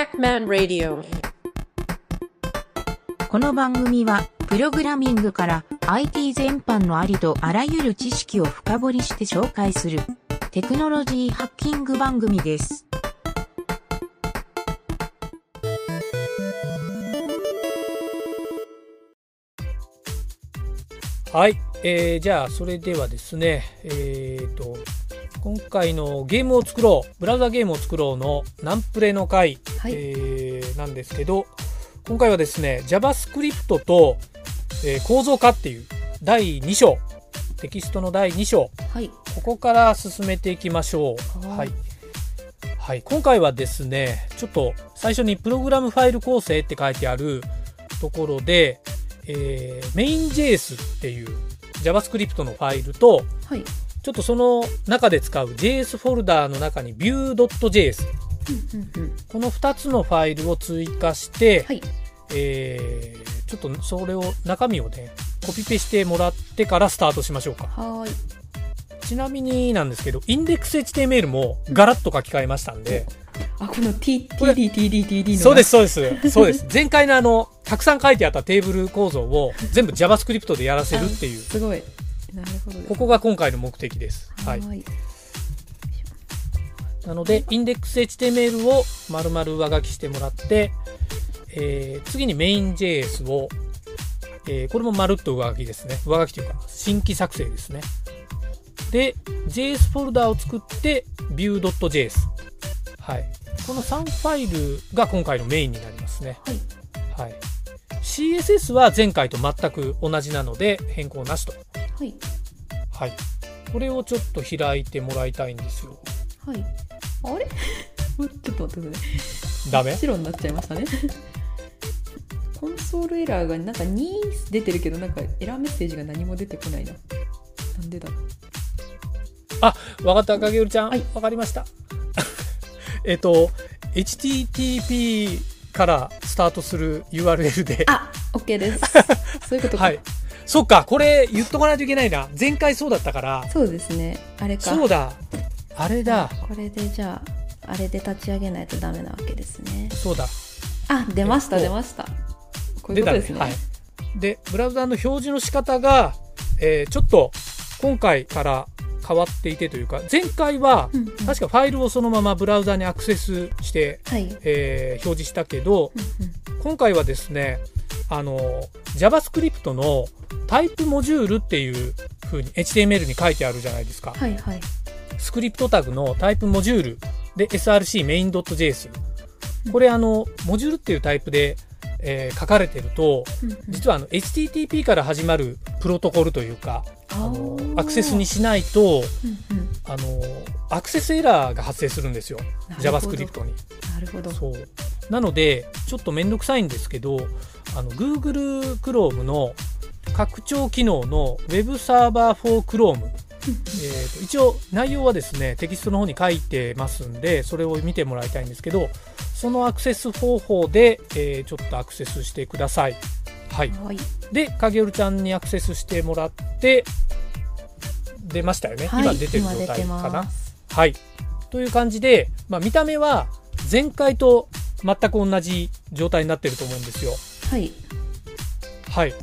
Pac-Man Radio この番組は、プログラミングから IT 全般のありとあらゆる知識を深掘りして紹介するテクノロジーハッキング番組です。はい、えーじゃあそれではですね、えー、と今回のゲームを作ろうブラウザゲームを作ろうのナンプレの回、はいえーなんですけど今回はですね JavaScript と、えー構造化っていう第2章テキストの第2章はい。ここから進めていきましょう。はいはい。はい。今回はですね、ちょっと最初にプログラムファイル構成って書いてあるところで、えー、main.js っていう JavaScript のファイルと、はい。ちょっとその中で使う JS フォルダーの中に view.js うんうんうん。この2つのファイルを追加して、はい。えーちょっとそれを中身をねコピペしてもらってからスタートしましょうか。はーい。ちなみになんですけど、インデックス HTML もガラッと書き換えましたんで、あ、この T、これ TD、TD、TD の。そうです、。そうです、そうです。前回のあの、たくさん書いてあったテーブル構造を全部 JavaScript でやらせるっていう、すごい。なるほど。ここが今回の目的です。はい。ーい。なので、インデックス HTML を丸々上書きしてもらって、えー次に main.js を、えーこれもまるっと上書きですね。上書きというか、新規作成ですね。で、JS フォルダを作って、view.js。はい。この3ファイルが今回のメインになりますね。はい。はい。CSS は前回と全く同じなので変更なしと。はい。はい。これをちょっと開いてもらいたいんですよ。はい。あれ？おちょっと待ってください。ダメ？白になっちゃいましたね。コンソールエラーがなんか2出てるけど、なんかエラーメッセージが何も出てこないな。なんでだろう。わかった、影織ちゃん。わ、はいかりました。えっと、HTTP からスタートする URL で。あ、OK です。そういうことか。はい。そっか、これ言っとかないといけないな。前回そうだったから。そうですね。あれか。そうだ。あれだ。これでじゃあ、あれで立ち上げないとダメなわけですね。そうだ。あ、出ました、えっと出ました。こういうことですね。はい。で、ブラウザの表示の仕方が、えーちょっと今回から変わっていてというか、前回は確かファイルをそのままブラウザにアクセスして、はい。えー表示したけど、今回はですね、あの、JavaScript のタイプモジュールっていう風に HTML に書いてあるじゃないですか。はいはい。スクリプトタグのタイプモジュールで src main.js。これあの、モジュールっていうタイプで、えー書かれてると、実はあの HTTP から始まるプロトコルというか、あのアクセスにしないと、うんうんあの、アクセスエラーが発生するんですよ。JavaScript に。なるほど。そう。なので、ちょっとめんどくさいんですけど、あの、Google Chrome の拡張機能の Web Server for Chrome。えーと一応内容はですね、テキストの方に書いてますんで、それを見てもらいたいんですけど、そのアクセス方法で、えーちょっとアクセスしてください。はい。はい。で、影るちゃんにアクセスしてもらって、出ましたよね。はい今出てる状態かな。はい。という感じで、まあ、見た目は前回と全く同じ状態になってると思うんですよ。はい。はい。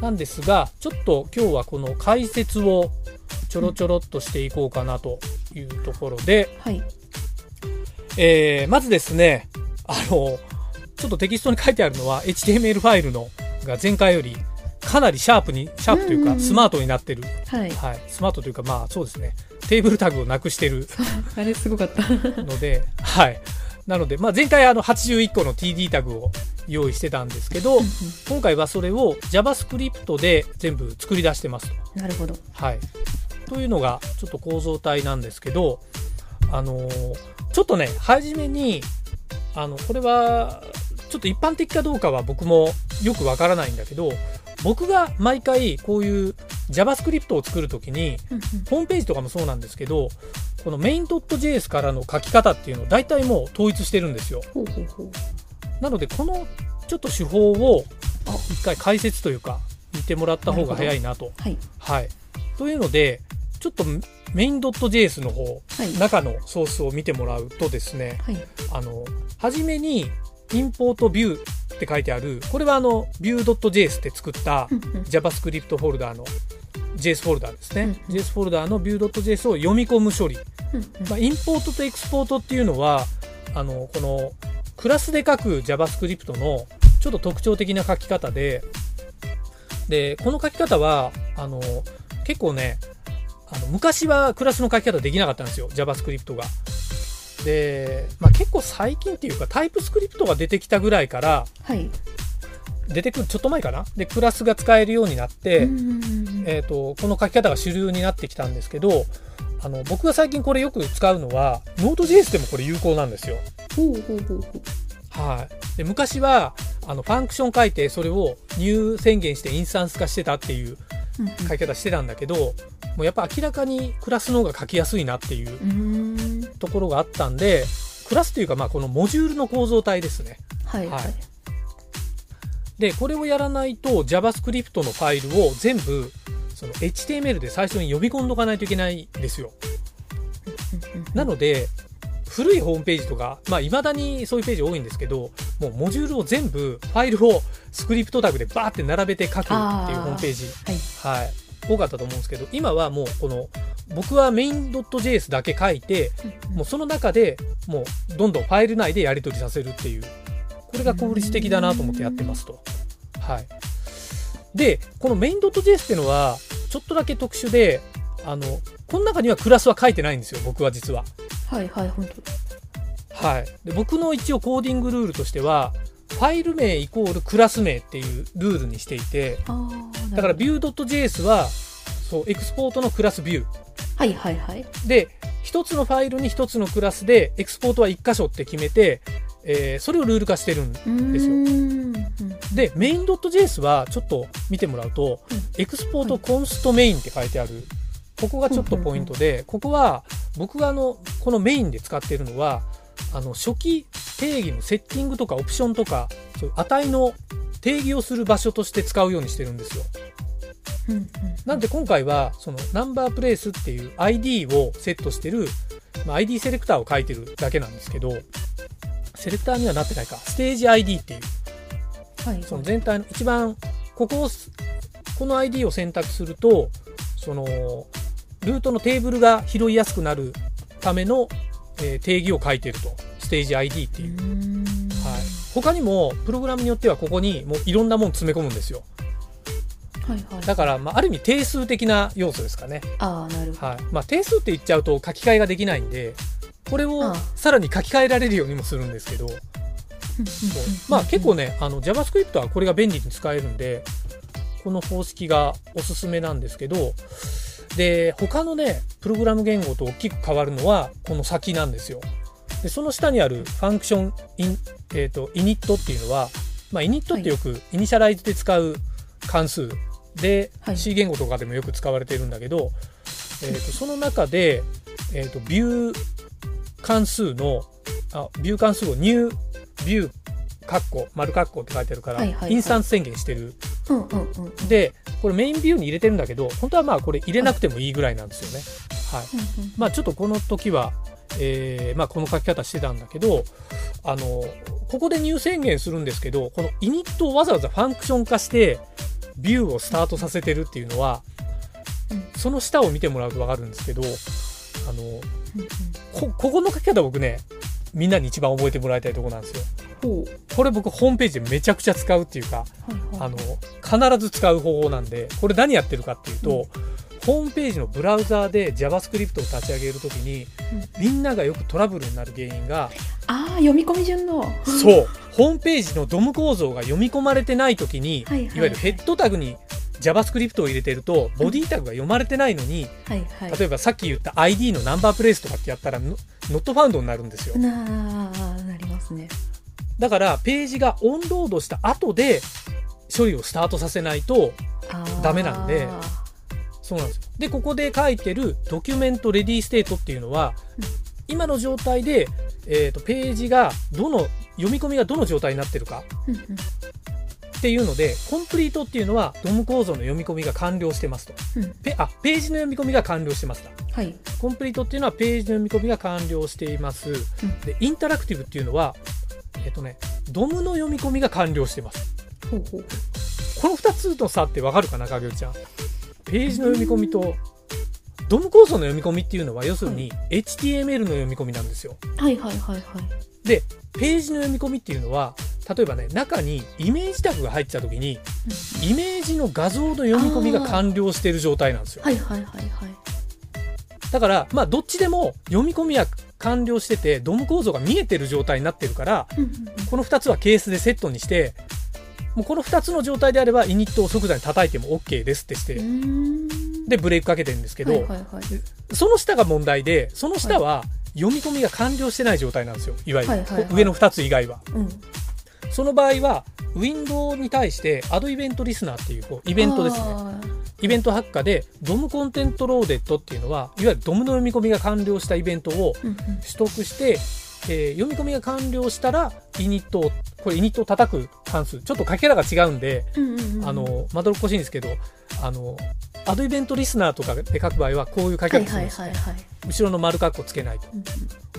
なんですが、ちょっと今日はこの解説をちょろちょろっとしていこうかなというところで、はい。えーまずですね、あの、ちょっとテキストに書いてあるのは HTML ファイルのが前回よりかなりシャープに、シャープというかスマートになってる。はい。はい。スマートというかまあそうですね。テーブルタグをなくしてるあれすごかった。ので、はい。なので、まあ、前回あの81個の TD タグを用意してたんですけど、今回はそれを JavaScript で全部作り出してますと。なるほど。はい。というのがちょっと構造体なんですけど、あのーちょっとね、初めに、あの、これは、ちょっと一般的かどうかは僕もよくわからないんだけど、僕が毎回こういう JavaScript を作るときに、ホームページとかもそうなんですけど、この main.js からの書き方っていうのを大体もう統一してるんですよ。ほうほうほう。なので、このちょっと手法をあ一回解説というか見てもらった方が早いなと。はい。はい。というので、ちょっとメイン .js の方、はい中のソースを見てもらうとですね、はいあの、はじめに、インポートビューって書いてある、これはあの、view.js って作った JavaScript フォルダーの JS フォルダーですね。うんうん JS フォルダーの view.js を読み込む処理。うんうんまあ、インポートとエクスポートっていうのは、あの、この、クラスで書く JavaScript のちょっと特徴的な書き方で、で、この書き方は、あの、結構ね、あの昔はクラスの書き方できなかったんですよ、JavaScript が。で、まあ、結構最近っていうか、タイプスクリプトが出てきたぐらいから、はい出てくる、ちょっと前かな？で、クラスが使えるようになって、えっ、と、この書き方が主流になってきたんですけど、あの、僕が最近これよく使うのは、Node.js でもこれ有効なんですよ。はい。で、昔は、あの、ファンクション書いて、それを入宣言してインスタンス化してたっていう書き方してたんだけど、もうやっぱ明らかにクラスの方が書きやすいなっていうところがあったんで、クラスというか、まあ、このモジュールの構造体ですね。はいはい。はいで、これをやらないと JavaScript のファイルを全部、その HTML で最初に呼び込んどかないといけないんですよ。なので、古いホームページとか、まあ、未だにそういうページ多いんですけど、もうモジュールを全部、ファイルをスクリプトタグでバーって並べて書くっていうホームページ、はい。はい、多かったと思うんですけど、今はもうこの、僕は main.js だけ書いて、もうその中でもうどんどんファイル内でやり取りさせるっていう、これが効率的だなと思ってやってますと。はい。で、この main.js っていうのは、ちょっとだけ特殊で、あの、この中にはクラスは書いてないんですよ、僕は実は。はいはい本当はい。で、僕の一応コーディングルールとしては、ファイル名イコールクラス名っていうルールにしていて、だから view.js は、そう、エクスポートのクラス view。はいはいはいで、一つのファイルに一つのクラスで、エクスポートは一箇所って決めて、えーそれをルール化してるんですよ。うんで、main.js はちょっと見てもらうと、うんエクスポートコンストメインって書いてある。ここがちょっとポイントで、ここは僕があの、このメインで使っているのは、あの、初期定義のセッティングとかオプションとか、そういう値の定義をする場所として使うようにしてるんですよ。なんで今回は、そのナンバープレイスっていう ID をセットしてる、まあ、ID セレクターを書いてるだけなんですけど、セレクターにはなってないか、ステージ ID っていう、はいその全体の一番、ここをす、この ID を選択すると、その、ルートのテーブルが拾いやすくなるための、えー定義を書いてると。ステージ ID っていう。うんはい。他にも、プログラムによってはここにもういろんなもん詰め込むんですよ。はいはいだから、まあ、ある意味定数的な要素ですかね。ああなるほどはい。まあ、定数って言っちゃうと書き換えができないんで、これをさらに書き換えられるようにもするんですけど、まあ結構ね、あの JavaScript はこれが便利に使えるんで、この方式がおすすめなんですけど、で、他のね、プログラム言語と大きく変わるのは、この先なんですよ。で、その下にある function in、えっ、と、 init っていうのは、まあ、 init ってよく initialize で使う関数。で、はい。C 言語とかでもよく使われているんだけど、えっ、と、その中で、えっ、と、ビュー関数の、あ、ビュー関数をニュービュー、カッコ、丸カッコって書いてあるから、はいはいはいインスタンス宣言してる。うんうんうんで、これメインビューに入れてるんだけど、本当はまあこれ入れなくてもいいぐらいなんですよね。はい。うんうんまあちょっとこの時は、えーまあこの書き方してたんだけど、あの、ここで入宣言するんですけど、このイニットをわざわざファンクション化して、ビューをスタートさせてるっていうのは、うんその下を見てもらうとわかるんですけど、あの、こ、ここの書き方僕ね、みんなに一番覚えてもらいたいところなんですよ。ほこれ僕ホームページでめちゃくちゃ使うっていうか、あの、必ず使う方法なんで、これ何やってるかっていうと、ホームページのブラウザーで JavaScript を立ち上げるときに、みんながよくトラブルになる原因が、ああ読み込み順のそう、ホームページのドム構造が読み込まれてないときに、いわゆるヘッドタグに JavaScript を入れてると、 body タグが読まれてないのに、はいはい例えばさっき言った ID の number place とかってやったら、 no not found になるんですよ。なあなりますねだから、ページが onload した後で、処理をスタートさせないと、ダメなんでそうなんですよ。で、ここで書いてる document readyState っていうのは、うん今の状態で、えーと、ページがどの、読み込みがどの状態になってるか。うんうんっていうので、コンプリートっていうのは、ドム構造の読み込みが完了してますと。うんペあ、ページの読み込みが完了してますだ。はいコンプリートっていうのは、ページの読み込みが完了しています。で、インタラクティブっていうのは、えっとね、ドムの読み込みが完了してます。ほうほうこの2つの差ってわかるかな、影尾ちゃん。ページの読み込みと、ドム構造の読み込みっていうのは、要するに HTML の読み込みなんですよ。はいはいはいはいで、ページの読み込みっていうのは、例えばね、中にイメージタグが入ってた時に、イメージの画像の読み込みが完了している状態なんですよ。はいはいはいはい。だから、まあ、どっちでも読み込みは完了してて、ドム構造が見えてる状態になってるから、うんうんこの2つはケースでセットにして、もうこの2つの状態であれば、イニットを即座に叩いても OK ですってして、で、ブレーキかけてるんですけど、はいはいはい。その下が問題で、その下は読み込みが完了してない状態なんですよ。いわゆる、はいはいはい。上の2つ以外は。うんその場合は、ウィンドウに対して、アドイベントリスナーっていうこうイベントですね。あイベント発火で、ドムコンテントローデットっていうのは、いわゆるドムの読み込みが完了したイベントをーうんうん。取得して、えー読み込みが完了したら、イニットを、これイニットを叩く関数、ちょっとかけらが違うんで、うんうんうんあの、まどろっこしいんですけど、あの、アドイベントリスナーとかで書く場合は、こういう書きはいはい方するんです、はいはい後ろの丸括弧つけないと。うん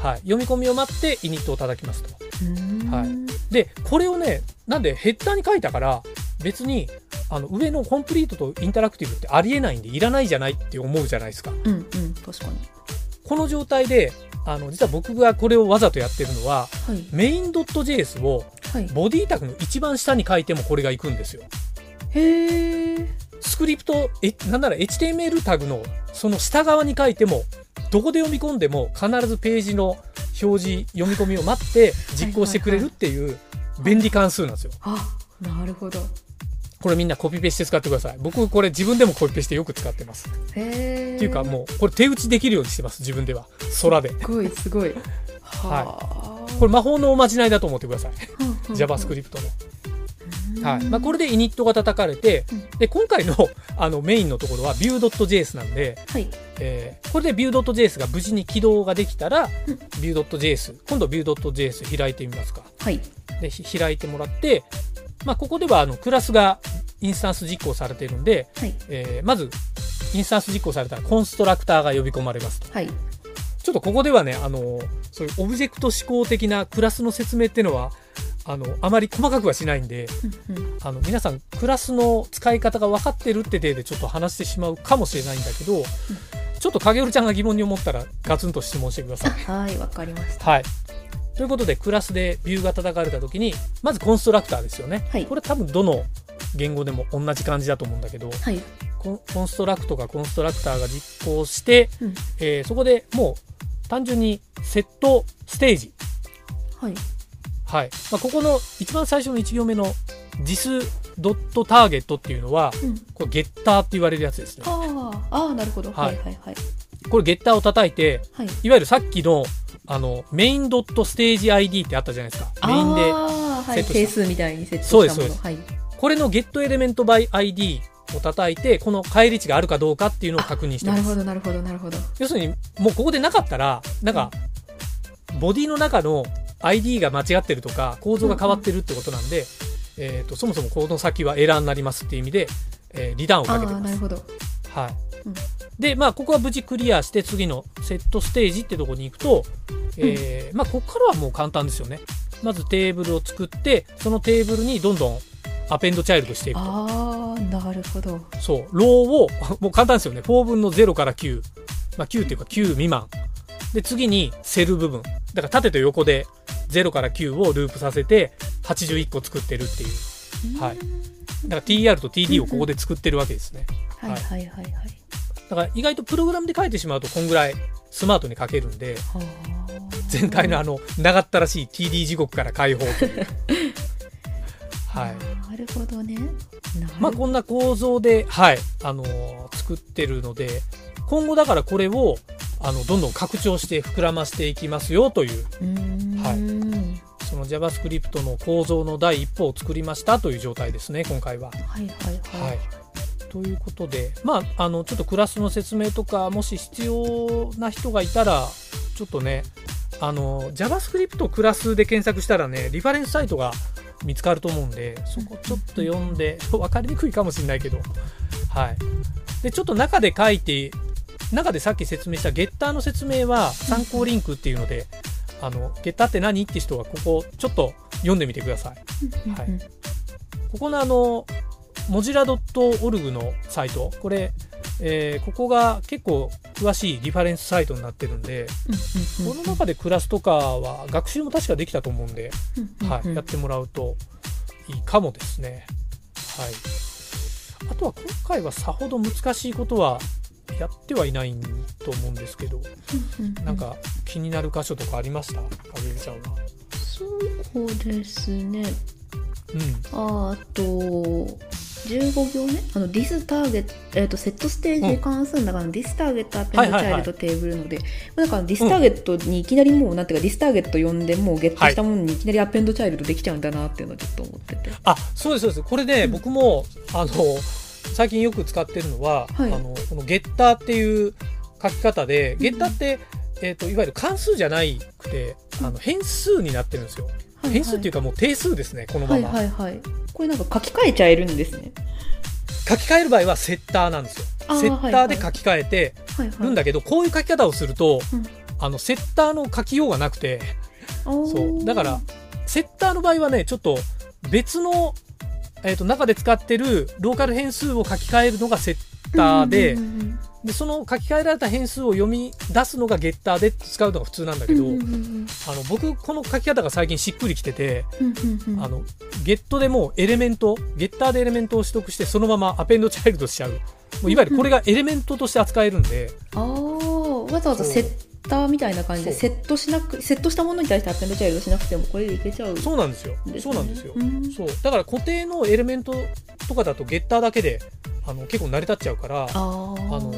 はい。読み込みを待って、イニットを叩きますと。うんうーん。はいで、これをね、なんでヘッダーに書いたから、別に、あの、上のコンプリートとインタラクティブってありえないんで、いらないじゃないって思うじゃないですか。うんうん確かにこの状態で、あの、実は僕がこれをわざとやってるのは、はいメイン .js をはいボディタグの一番下に書いてもこれが行くんですよ。へえスクリプト、え、なんなら HTML タグのその下側に書いても、どこで読み込んでも必ずページの表示、読み込みを待って実行してくれるっていう便利関数なんですよ。あなるほどこれみんなコピペして使ってください。僕これ自分でもコピペしてよく使ってます。へえっていうかもう、これ手打ちできるようにしてます。自分では。空で。すごいすごいはこれ魔法のおまじないだと思ってください。れ JavaScript の。はい。まあ、これでイニットが叩かれて、で、今回の あのメインのところは Vue.js なんで、はい。えーこれで Vue.js が無事に起動ができたら、うん。Vue.js、今度 Vue.js 開いてみますか。はい。で、ひ開いてもらって、まあ、ここではあのクラスがインスタンス実行されているんで、はい。えーまず、インスタンス実行されたらコンストラクターが呼び込まれますと。はい。ちょっとここではね、あの、そういうオブジェクト思考的なクラスの説明っていうのは、あの、あまり細かくはしないんで、うんうんあの、皆さんクラスの使い方が分かってるって体でちょっと話してしまうかもしれないんだけど、ちょっと影織ちゃんが疑問に思ったらガツンと質問してください。はいわかりましたはい。ということで、クラスでビューが叩かれたときに、まずコンストラクターですよね。はいこれ多分どの言語でも同じ感じだと思うんだけど、はいコンコンストラクトかコンストラクターが実行して、うんえーそこでもう単純にセットステージ。はいはい。まあ、ここの一番最初の1行目の this.target っていうのは、うん。これゲッターって言われるやつですね。ああなるほど。ははいいはいはい。これゲッターを叩いて、はい。いわゆるさっきのあのメインドットステージ ID ってあったじゃないですか。メインで。あーはい。セットした。定数みたいに設そうですそうです。定したものはい。これのゲットエレメント by ID を叩いて、この返り値があるかどうかっていうのを確認してます。なるほどなるほどなるほど。要するに、もうここでなかったら、なんか、ボディの中の ID が間違ってるとか、構造が変わってるってことなんで、えっ、と、そもそもこの先はエラーになりますっていう意味で、えーリターンをあかけてます。あなるほどはい。うんで、まあ、ここは無事クリアして、次のセットステージってとこに行くと、えーまあ、ここからはもう簡単ですよね。まずテーブルを作って、そのテーブルにどんどんアペンドチャイルドしていくと。ああなるほどそう、ローを、もう簡単ですよね。4分の0から9。まあ、9っていうか9未満。で、次にセル部分。だから縦と横で0から9をループさせて81個作ってるっていう。はいだから TR と TD をここで作ってるわけですね。はいはいはいはいだから意外とプログラムで書いてしまうとこんぐらいスマートに書けるんで、は全体のあの、長ったらしい TD 地獄から解放という。あ はい。なるほどねまあこんな構造で、はい、あのー作ってるので、今後だからこれを、あの、どんどん拡張して膨らましていきますよという、うはい。その JavaScript の構造の第一歩を作りましたという状態ですね、今回は。はいはいは。はい。いということで、まあ、あの、ちょっとクラスの説明とか、もし必要な人がいたら、ちょっとね、あの、JavaScript クラスで検索したらね、リファレンスサイトが見つかると思うんでそこちょっと読んで分かりにくいかもしれないけど。はい。でちょっと中で書いて中でさっき説明したゲッターの説明は参考リンクっていうのであのゲッターって何って人はここちょっと読んでみてください。はい。ここのあのモジラ .org のサイト。これえー、ここが結構詳しいリファレンスサイトになってるんで、この中でクラスとかは学習も確かできたと思うんで、はい、やってもらうといいかもですね。はい、あとは今回はさほど難しいことはやってはいないと思うんですけど、なんか気になる箇所とかありました？かげるちゃんは。そうですね。うん、あと15行ねあの this target、えーと、 setStage 関数の中の this target appendChild テーブルので、だからディスターゲットにいきなりもう、なんていうかディスターゲット呼んでもうゲットしたものにいきなりアペンドチャイルドできちゃうんだなっていうのをちょっと思ってて。あそうですそうです。これね、うん、僕もあの最近よく使ってるのは、はい、あのこのゲッターっていう書き方でゲッターって、うん、えーと、いわゆる関数じゃないくてあの変数になってるんですよ。はいはい、変数っていうかもう定数ですねこのまま、はいはいはい、これなんか書き換えちゃえるんですね。書き換える場合はセッターなんですよ。セッターで書き換えてるんだけど、こういう書き方をすると、あの、セッターの書きようがなくて、そう。だから、セッターの場合はね、ちょっと別の、えっ、ー、と、中で使ってるローカル変数を書き換えるのがセッターで、でその書き換えられた変数を読み出すのがゲッターで使うのが普通なんだけど、あの僕この書き方が最近しっくりきてて、あのゲットでもエレメントゲッターでエレメントを取得してそのままアペンドチャイルドしちゃう。もういわゆるこれがエレメントとして扱えるんで、ああわざわざセッターみたいな感じでセットしなくセットしたものに対してアペンドチャイルドしなくてもこれでいけちゃう。そうなんですよ。そうなんですよ、そう。だから固定のエレメントとかだとゲッターだけであの結構成り立っちゃうからあの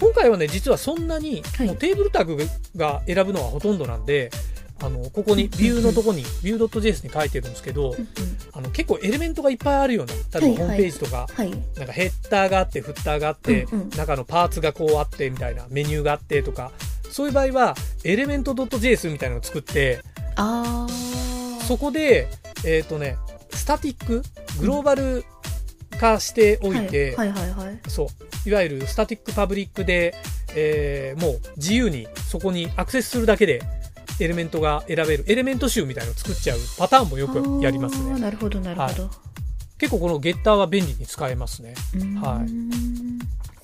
今回はね実はそんなに、もうテーブルタグが選ぶのはほとんどなんであのここにビューのとこに、ビュー .js に書いてるんですけど、あの結構エレメントがいっぱいあるような例えばホームページとか、なんかヘッダーがあってフッターがあって、中のパーツがこうあってみたいなメニューがあってとかそういう場合はエレメント .js みたいなのを作ってそこでえっ、ー、とねスタティックグローバル化しておいて、はいはいはいはい、そう。いわゆるスタティックパブリックで、えー、もう自由にそこにアクセスするだけでエレメントが選べる。エレメント集みたいなのを作っちゃうパターンもよくやりますね。なるほどなるほど、はい、結構このゲッターは便利に使えますね。はい。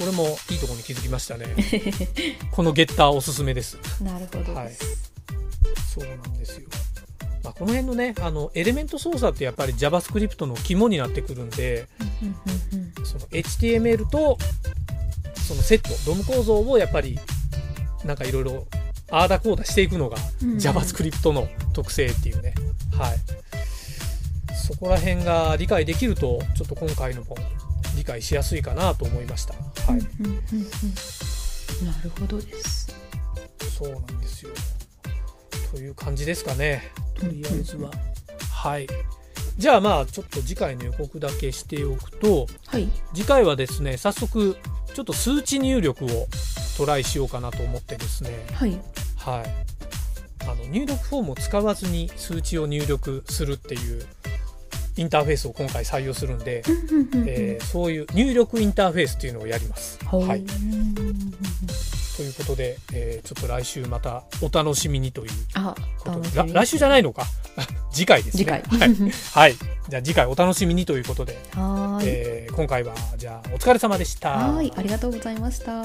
これもいいところに気づきましたね。このゲッターおすすめです。なるほど。はい。そうなんですよ。まあ、この辺のねあのエレメント操作ってやっぱり JavaScript の肝になってくるんで、その HTML とそのセットドム構造をやっぱりなんかいろいろああだこうだしていくのが JavaScript の特性っていうね、はいそこら辺が理解できるとちょっと今回のも理解しやすいかなと思いました。はい、なるほどです。そうなんですよ。という感じですかね。とりあえずは。はい。じゃあまあちょっと次回の予告だけしておくと、はい、次回はですね早速ちょっと数値入力をトライしようかなと思ってですねはい、はい、あの入力フォームを使わずに数値を入力するっていうインターフェースを今回採用するんで、えー、そういう入力インターフェースっていうのをやります。はい、ということで、えー、ちょっと来週またお楽しみにということで。来週じゃないのか？次回ですね。はい、はい、じゃあ次回お楽しみにということで、はい、えー、今回はじゃあお疲れ様でした。はい、ありがとうございました。